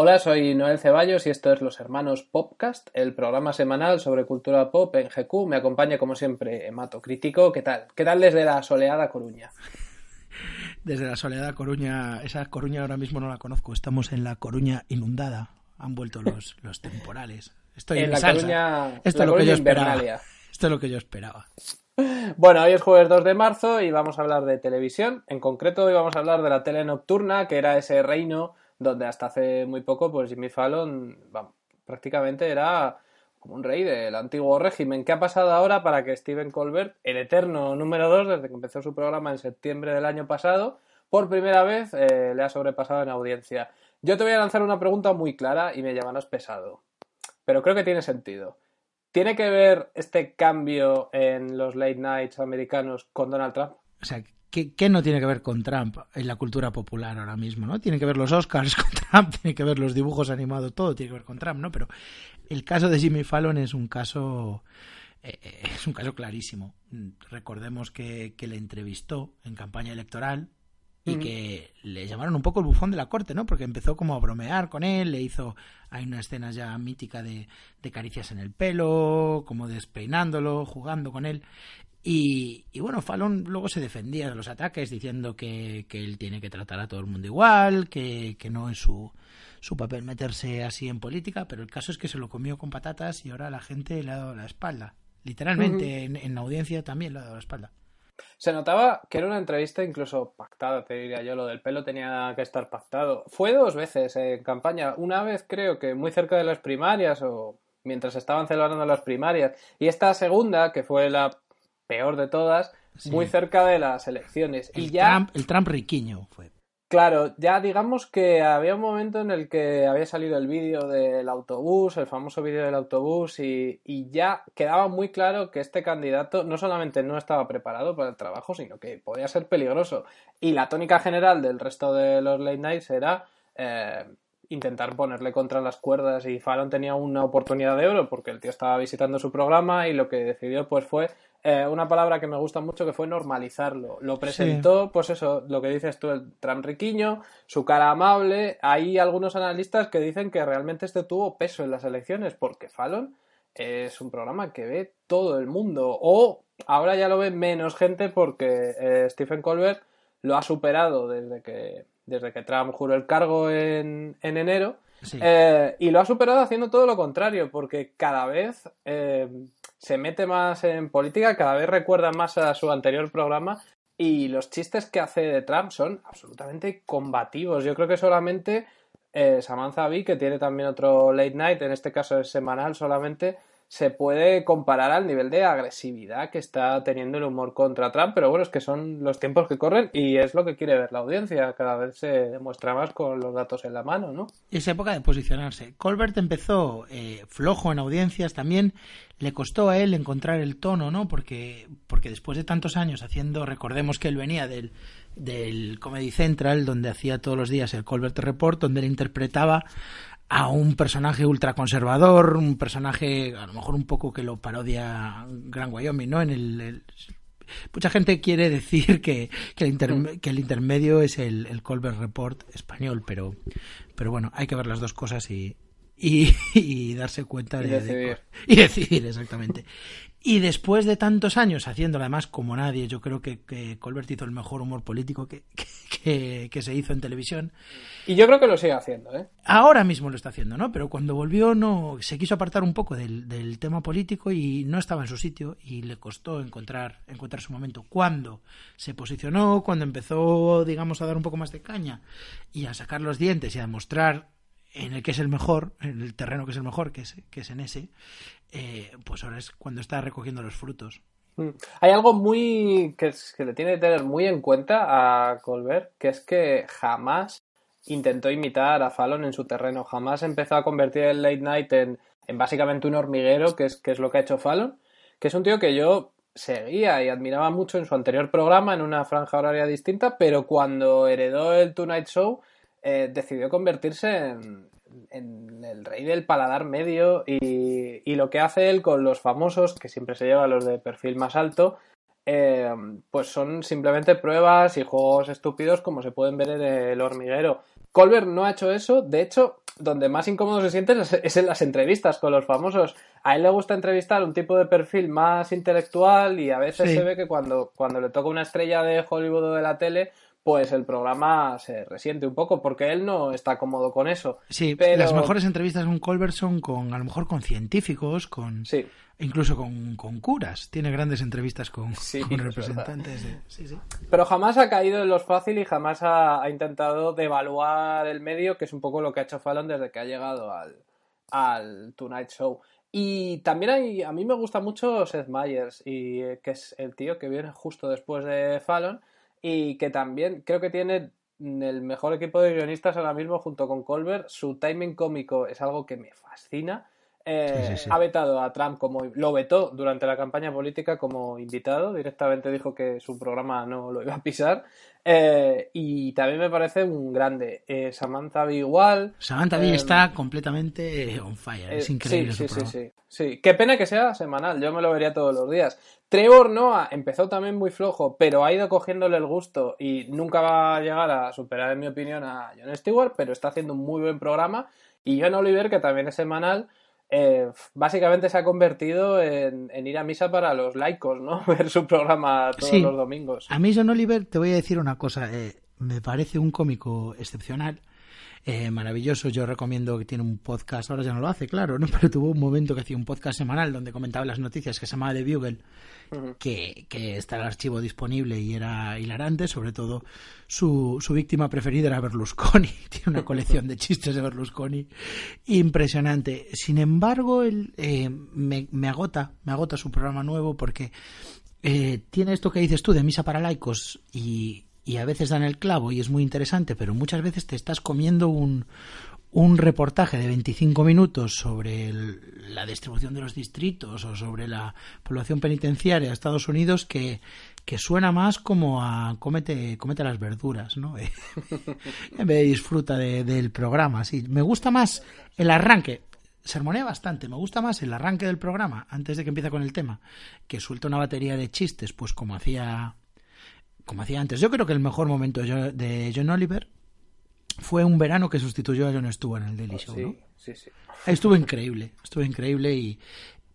Hola, soy Noel Ceballos y esto es Los Hermanos Popcast, el programa semanal sobre cultura pop en GQ. Me acompaña como siempre Mato Crítico. ¿Qué tal? ¿Qué tal desde la soleada Coruña? Desde la soleada Coruña, esa Coruña ahora mismo no la conozco, estamos en la Coruña inundada, han vuelto los, los temporales. Estoy en, en la salsa. Coruña, Esto la es lo que yo Coruña esperaba. invernalia. Esto es lo que yo esperaba. Bueno, hoy es jueves 2 de marzo y vamos a hablar de televisión. En concreto, hoy vamos a hablar de la tele nocturna, que era ese reino donde hasta hace muy poco, pues Jimmy Fallon vamos, prácticamente era como un rey del antiguo régimen. ¿Qué ha pasado ahora para que Stephen Colbert, el eterno número 2, desde que empezó su programa en septiembre del año pasado, por primera vez eh, le ha sobrepasado en audiencia? Yo te voy a lanzar una pregunta muy clara y me llamarás pesado, pero creo que tiene sentido. ¿Tiene que ver este cambio en los late nights americanos con Donald Trump? ¿Qué, qué no tiene que ver con Trump en la cultura popular ahora mismo? ¿no? Tiene que ver los Oscars con Trump, tiene que ver los dibujos animados, todo tiene que ver con Trump, ¿no? Pero el caso de Jimmy Fallon es un caso eh, es un caso clarísimo. Recordemos que, que le entrevistó en campaña electoral y que le llamaron un poco el bufón de la corte, ¿no? Porque empezó como a bromear con él, le hizo, hay una escena ya mítica de, de caricias en el pelo, como despeinándolo, jugando con él. Y, y bueno, Fallon luego se defendía de los ataques diciendo que, que él tiene que tratar a todo el mundo igual, que, que no es su, su papel meterse así en política, pero el caso es que se lo comió con patatas y ahora la gente le ha dado la espalda. Literalmente, en, en audiencia también le ha dado la espalda. Se notaba que era una entrevista incluso pactada, te diría yo, lo del pelo tenía que estar pactado. Fue dos veces en campaña, una vez creo que muy cerca de las primarias o mientras estaban celebrando las primarias, y esta segunda, que fue la peor de todas, Sí. muy cerca de las elecciones. El, y ya, Trump, el Trump riquiño fue. claro, ya digamos que había un momento en el que había salido el vídeo del autobús, el famoso vídeo del autobús, y, y ya quedaba muy claro que este candidato no solamente no estaba preparado para el trabajo, sino que podía ser peligroso. Y la tónica general del resto de los late nights era eh, intentar ponerle contra las cuerdas y Fallon tenía una oportunidad de oro porque el tío estaba visitando su programa y lo que decidió pues fue eh, una palabra que me gusta mucho que fue normalizarlo. Lo presentó, pues eso, lo que dices tú, el Trump riquiño, su cara amable. Hay algunos analistas que dicen que realmente este tuvo peso en las elecciones porque Fallon es un programa que ve todo el mundo. O ahora ya lo ve menos gente porque eh, Stephen Colbert lo ha superado desde que, desde que Trump juró el cargo en, en enero. Sí. Eh, y lo ha superado haciendo todo lo contrario, porque cada vez eh, se mete más en política, cada vez recuerda más a su anterior programa y los chistes que hace de Trump son absolutamente combativos. Yo creo que solamente eh, Samantha Bee, que tiene también otro late night, en este caso es semanal solamente, se puede comparar al nivel de agresividad que está teniendo el humor contra Trump, pero bueno, es que son los tiempos que corren y es lo que quiere ver la audiencia, cada vez se demuestra más con los datos en la mano, ¿no? Es época de posicionarse. Colbert empezó eh, flojo en audiencias, también le costó a él encontrar el tono, ¿no? Porque, porque después de tantos años haciendo, recordemos que él venía del, del Comedy Central, donde hacía todos los días el Colbert Report, donde él interpretaba a un personaje ultraconservador, un personaje a lo mejor un poco que lo parodia Gran Wyoming, ¿no? En el, el- mucha gente quiere decir que, que, el, inter- que el intermedio es el, el Colbert Report español, pero, pero bueno, hay que ver las dos cosas y, y, y darse cuenta Y de, de- y decidir exactamente. Y después de tantos años haciéndolo, además, como nadie, yo creo que, que Colbert hizo el mejor humor político que, que, que, se hizo en televisión. Y yo creo que lo sigue haciendo, ¿eh? Ahora mismo lo está haciendo, ¿no? Pero cuando volvió no se quiso apartar un poco del, del tema político y no estaba en su sitio y le costó encontrar, encontrar su momento. Cuando se posicionó, cuando empezó, digamos, a dar un poco más de caña y a sacar los dientes y a demostrar en el que es el mejor, en el terreno que es el mejor, que es, que es en ese, eh, pues ahora es cuando está recogiendo los frutos. Mm. Hay algo muy que, le tiene que tener muy en cuenta a Colbert, que es que jamás intentó imitar a Fallon en su terreno, jamás empezó a convertir el late night en, en básicamente un hormiguero, que es, que es lo que ha hecho Fallon, que es un tío que yo seguía y admiraba mucho en su anterior programa, en una franja horaria distinta, pero cuando heredó el Tonight Show, eh, decidió convertirse en, en, el rey del paladar medio y, y, lo que hace él con los famosos, que siempre se lleva los de perfil más alto, eh, pues son simplemente pruebas y juegos estúpidos como se pueden ver en el hormiguero. Colbert no ha hecho eso, de hecho, donde más incómodo se siente es en las entrevistas con los famosos. A él le gusta entrevistar un tipo de perfil más intelectual y a veces sí. se ve que cuando, cuando le toca una estrella de Hollywood o de la tele, pues el programa se resiente un poco porque él no está cómodo con eso. Sí, pero... las mejores entrevistas con Colbert son con, a lo mejor con científicos, con sí. incluso con, con, curas. Tiene grandes entrevistas con, sí, con representantes. De... Sí. Pero jamás ha caído en los fácil y jamás ha, ha, intentado devaluar el medio, que es un poco lo que ha hecho Fallon desde que ha llegado al, al Tonight Show. Y también hay, a mí me gusta mucho Seth Meyers, y, que es el tío que viene justo después de Fallon y que también creo que tiene el mejor equipo de guionistas ahora mismo junto con Colbert. Su timing cómico es algo que me fascina. Eh, sí, sí, sí. Ha vetado a Trump como lo vetó durante la campaña política como invitado. Directamente dijo que su programa no lo iba a pisar. Eh, y también me parece un grande. Eh, Samantha Bee igual. Samantha Bee está completamente on fire. Es increíble. Sí, sí, sí, sí. Qué pena que sea semanal. Yo me lo vería todos los días. Trevor Noah empezó también muy flojo, pero ha ido cogiéndole el gusto y nunca va a llegar a superar, en mi opinión, a Jon Stewart, pero está haciendo un muy buen programa. Y John Oliver, que también es semanal, eh, básicamente se ha convertido en, en, ir a misa para los laicos, ¿no? Ver su programa todos sí. los domingos. A mí, John Oliver, te voy a decir una cosa. Eh, me parece un cómico excepcional. Eh, maravilloso, yo recomiendo que tiene un podcast, ahora ya no lo hace, claro, ¿no? pero tuvo un momento que hacía un podcast semanal donde comentaba las noticias que se llamaba The Bugle, uh -huh. que, que, está el archivo disponible y era hilarante, sobre todo su, su víctima preferida era Berlusconi, tiene una colección de chistes de Berlusconi impresionante. Sin embargo, él, eh, me, me, agota, me agota su programa nuevo porque eh, tiene esto que dices tú de misa para laicos y, y a veces dan el clavo y es muy interesante, pero muchas veces te estás comiendo un, un reportaje de 25 minutos sobre el, la distribución de los distritos o sobre la población penitenciaria de Estados Unidos que, que suena más como a cómete, cómete las verduras, ¿no? en vez de disfruta de, del programa. Sí, me gusta más el arranque. Sermonea bastante, me gusta más el arranque del programa antes de que empiece con el tema, que suelta una batería de chistes, pues como hacía como hacía antes. Yo creo que el mejor momento de John Oliver fue un verano que sustituyó a Jon Stewart en el Daily Show, sí, ¿no? Sí, sí. Estuvo increíble, estuvo increíble y,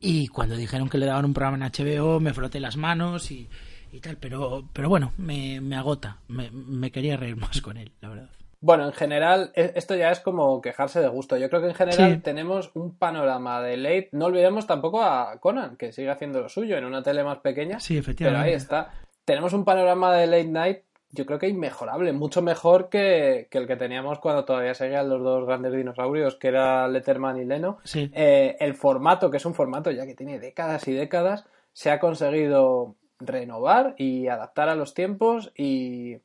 y cuando dijeron que le daban un programa en HBO me froté las manos y, y tal, pero, pero bueno, me, me agota, me, me quería reír más con él, la verdad. Bueno, en general, e, esto ya es como quejarse de gusto. Yo creo que en general sí. tenemos un panorama de late. No olvidemos tampoco a Conan, que sigue haciendo lo suyo en una tele más pequeña. Sí, efectivamente. Pero ahí está tenemos un panorama de late night, yo creo que inmejorable, mucho mejor que, que el que teníamos cuando todavía seguían los dos grandes dinosaurios, que era Letterman y Leno. Sí. Eh, el formato, que es un formato ya que tiene décadas y décadas, se ha conseguido renovar y adaptar a los tiempos y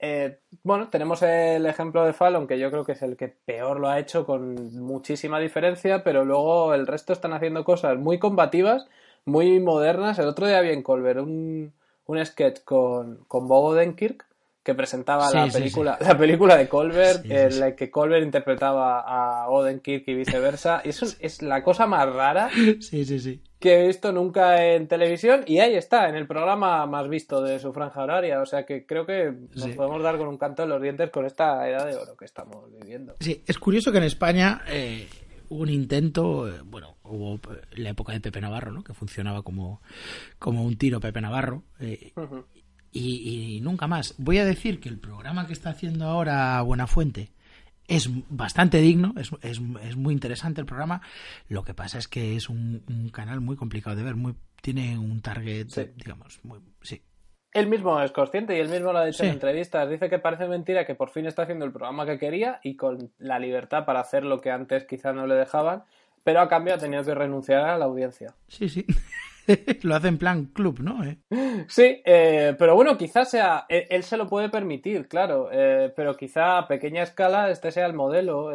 eh, bueno, tenemos el ejemplo de Fallon, que yo creo que es el que peor lo ha hecho con muchísima diferencia, pero luego el resto están haciendo cosas muy combativas, muy modernas. El otro día vi en Colbert un, un sketch con, con Bob Odenkirk que presentaba Sí, la, sí, película, la película de Colbert, en la que Colbert interpretaba a Odenkirk y viceversa. Y eso es la cosa más rara que he visto nunca en televisión y ahí está, en el programa más visto de su franja horaria. O sea que creo que nos podemos dar con un canto en los dientes con esta edad de oro que estamos viviendo. Sí, es curioso que en España, eh, un intento, eh, bueno, hubo la época de Pepe Navarro, ¿no? Que funcionaba como, como un tiro Pepe Navarro. Eh, y, y, nunca más. Voy a decir que el programa que está haciendo ahora Buenafuente es bastante digno, es, es, es muy interesante el programa. Lo que pasa es que es un, un canal muy complicado de ver, muy tiene un target, digamos, muy, sí, él mismo es consciente y él mismo lo ha dicho en entrevistas. Dice que parece mentira que por fin está haciendo el programa que quería y con la libertad para hacer lo que antes quizá no le dejaban, pero a cambio ha tenido que renunciar a la audiencia. Sí, sí. lo hace en plan club, ¿no? ¿Eh? Sí, eh, pero bueno, quizás sea. Él, se lo puede permitir, claro, eh, pero quizá a pequeña escala este sea el modelo.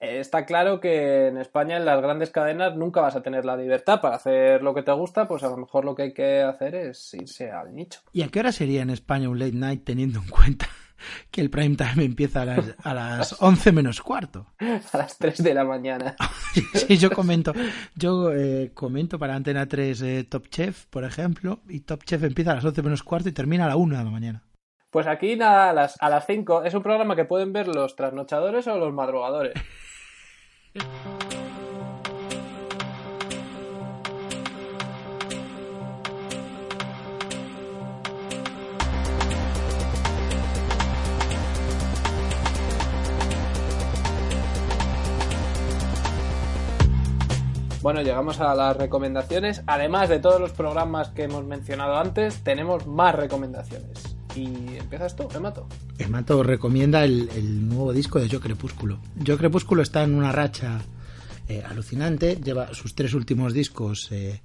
Eh, está claro que en España en las grandes cadenas nunca vas a tener la libertad para hacer lo que te gusta, pues a lo mejor lo que hay que hacer es irse al nicho. ¿Y a qué hora sería en España un late night teniendo en cuenta que el prime time empieza a las, a las 11 menos cuarto? A las 3 de la mañana. sí, yo comento, yo eh, comento para Antena 3 eh, Top Chef, por ejemplo, y Top Chef empieza a las 11 menos cuarto y termina a la 1 de la mañana. Pues aquí nada, a las, a las 5 es un programa que pueden ver los trasnochadores o los madrugadores. Bueno, llegamos a las recomendaciones. Además de todos los programas que hemos mencionado antes, tenemos más recomendaciones. Y empiezas tú, Emato. Emato recomienda el, nuevo disco de Yo Crepúsculo. Yo Crepúsculo está en una racha eh, alucinante, lleva sus tres últimos discos, eh,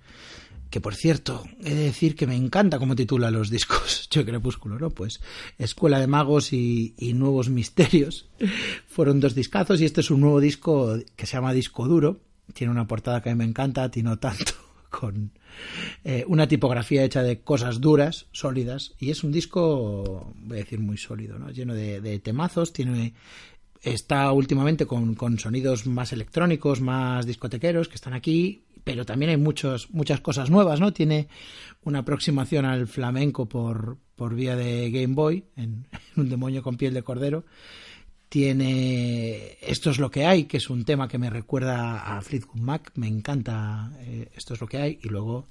que por cierto, he de decir que me encanta cómo titula los discos Yo Crepúsculo, ¿no? Pues Escuela de Magos y, Nuevos Misterios fueron dos discazos y este es un nuevo disco que se llama Disco Duro. Tiene una portada que a mí me encanta, a ti no tanto con eh, una tipografía hecha de cosas duras, sólidas, y es un disco, voy a decir, muy sólido, ¿no? lleno de, temazos, tiene está últimamente con, con, sonidos más electrónicos, más discotequeros que están aquí, pero también hay muchos, muchas cosas nuevas, ¿no? Tiene una aproximación al flamenco por, por vía de Game Boy, en un demonio con piel de cordero, tiene Esto es lo que hay, que es un tema que me recuerda a Fleetwood Mac, me encanta eh, Esto es lo que hay, y luego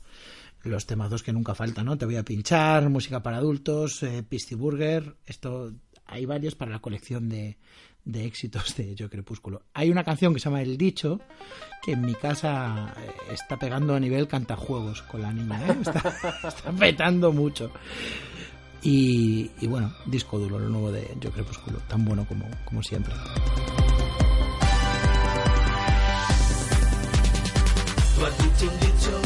los temas que nunca faltan, ¿no? Te voy a pinchar, música para adultos, eh, Burger, esto hay varios para la colección de, de éxitos de Yo Crepúsculo. Hay una canción que se llama El Dicho, que en mi casa eh, está pegando a nivel cantajuegos con la niña, ¿eh? está, está petando mucho. Y, y, bueno, disco duro, lo nuevo de Yo Crepúsculo, tan bueno como, como siempre. Tú has dicho un dicho,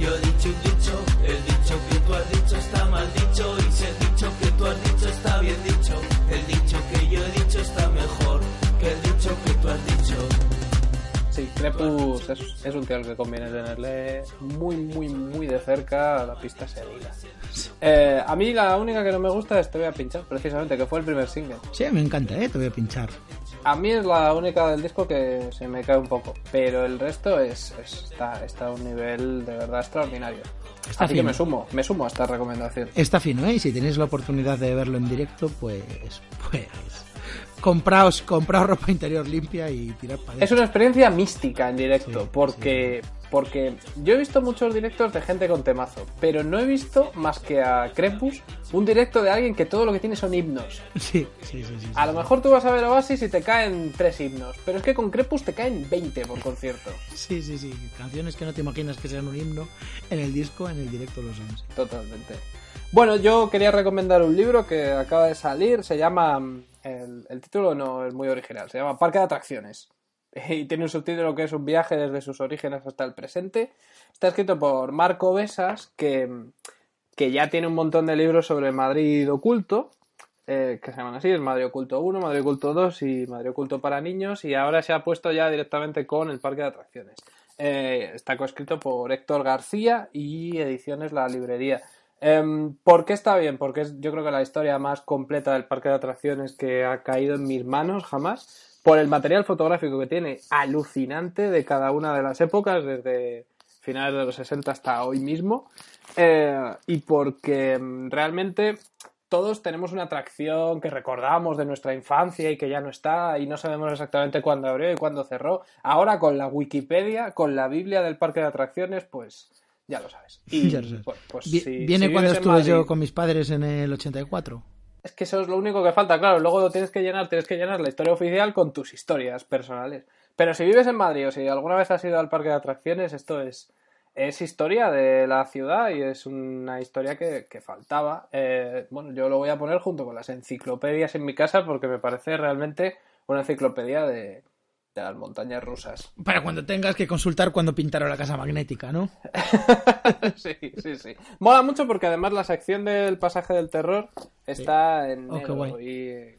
yo he dicho un dicho, el dicho que tú has dicho está mal dicho, y si el dicho que tú has dicho está bien dicho, el dicho que yo he dicho está mejor que el dicho que tú has dicho. Sí, Crepus es, es un tío al que conviene tenerle muy, muy, muy de cerca a la pista seguida. Eh, a mí la única que no me gusta es Te voy a pinchar, precisamente, que fue el primer single. Sí, me encanta, ¿eh? Te voy a pinchar. A mí es la única del disco que se me cae un poco, pero el resto es, está, está a un nivel de verdad extraordinario. Está Así que me sumo, me sumo a esta recomendación. Está fino, ¿eh? Y si tenéis la oportunidad de verlo en directo, pues, pues compraos, compraos ropa interior limpia y tirad para Es una experiencia mística en directo, porque, porque yo he visto muchos directos de gente con temazo, pero no he visto más que a Crepus un directo de alguien que todo lo que tiene son himnos. Sí, sí, sí. a lo mejor tú vas a ver Oasis y te caen tres himnos, pero es que con Crepus te caen 20 por concierto. Sí, sí, sí. Canciones que no te imaginas que sean un himno en el disco, en el directo lo son. Totalmente. Bueno, yo quería recomendar un libro que acaba de salir, se llama el, título no es muy original, se llama Parque de Atracciones. Y tiene un subtítulo que es un viaje desde sus orígenes hasta el presente. Está escrito por Marco Besas, que, que ya tiene un montón de libros sobre Madrid oculto, eh, que se llaman así, Madrid Oculto 1, Madrid Oculto 2 y Madrid Oculto para niños, y ahora se ha puesto ya directamente con el Parque de Atracciones. Eh, está coescrito por Héctor García y Ediciones La Librería. Em, ¿Por qué está bien? Porque es yo creo que la historia más completa del parque de atracciones que ha caído en mis manos jamás. Por el material fotográfico que tiene, alucinante de cada una de las épocas, desde finales de los 60 hasta hoy mismo. Eh, y porque em, realmente todos tenemos una atracción que recordamos de nuestra infancia y que ya no está y no sabemos exactamente cuándo abrió y cuándo cerró. Ahora con la Wikipedia, con la Biblia del parque de atracciones, pues ya lo sabes. Y, Ya lo sabes. Pues, pues, Vi- si- Viene si cuando estuve Madrid- yo con mis padres en el 84. Es que eso es lo único que falta, claro. Luego lo tienes que llenar, tienes que llenar la historia oficial con tus historias personales. Pero si vives en Madrid o si alguna vez has ido al parque de atracciones, esto es, es historia de la ciudad y es una historia que, que faltaba. Eh, bueno, yo lo voy a poner junto con las enciclopedias en mi casa porque me parece realmente una enciclopedia de, de las montañas rusas. Para cuando tengas que consultar cuando pintaron la casa magnética, ¿no? sí, sí, sí. Mola mucho porque además la sección del pasaje del terror está en Oh, qué guay.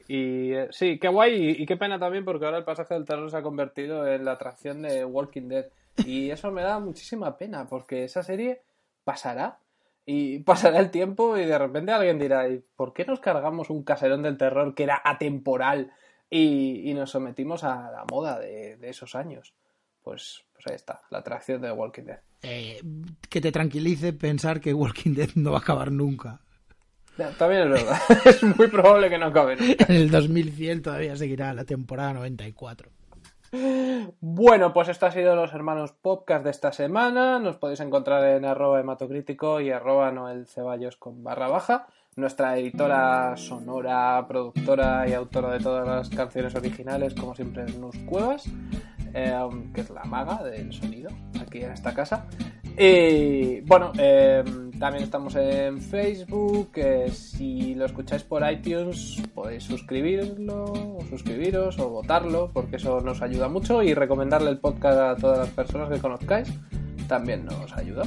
y, y, eh, sí, qué guay y, y qué pena también porque ahora el pasaje del terror se ha convertido en la atracción de Walking Dead y eso me da muchísima pena porque esa serie pasará y pasará el tiempo y de repente alguien dirá ¿y por qué nos cargamos un caserón del terror que era atemporal y, y nos sometimos a la moda de, de esos años? Pues, pues ahí está, la atracción de Walking Dead. Eh, que te tranquilice pensar que Walking Dead no va a acabar nunca. Ya, También es verdad. es muy probable que no acabe nunca. En el 2100 todavía seguirá la temporada 94. Bueno, pues esto ha sido los hermanos podcast de esta semana. Nos podéis encontrar en arroba hematocrítico y arroba noel ceballos con barra baja. Nuestra editora sonora, productora y autora de todas las canciones originales, como siempre, es Nus Cuevas, eh, que es la maga del sonido aquí en esta casa. Y bueno, eh, también estamos en Facebook. eh, si lo escucháis por iTunes, podéis suscribirlo, o suscribiros o votarlo, porque eso nos ayuda mucho. Y recomendarle el podcast a todas las personas que conozcáis también nos ayuda.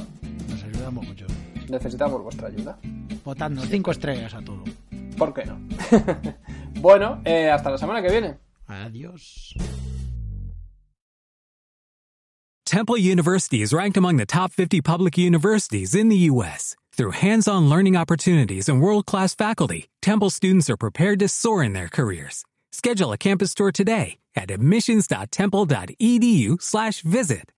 Nos ayudamos mucho. Necesitamos vuestra ayuda. Votando cinco estrellas a todo. ¿Por qué no? bueno, eh, hasta la semana que viene. Adiós. Temple University is ranked among the top 50 public universities in the U.S. Through hands-on learning opportunities and world-class faculty, Temple students are prepared to soar in their careers. Schedule a campus tour today at admissions.temple.edu/visit.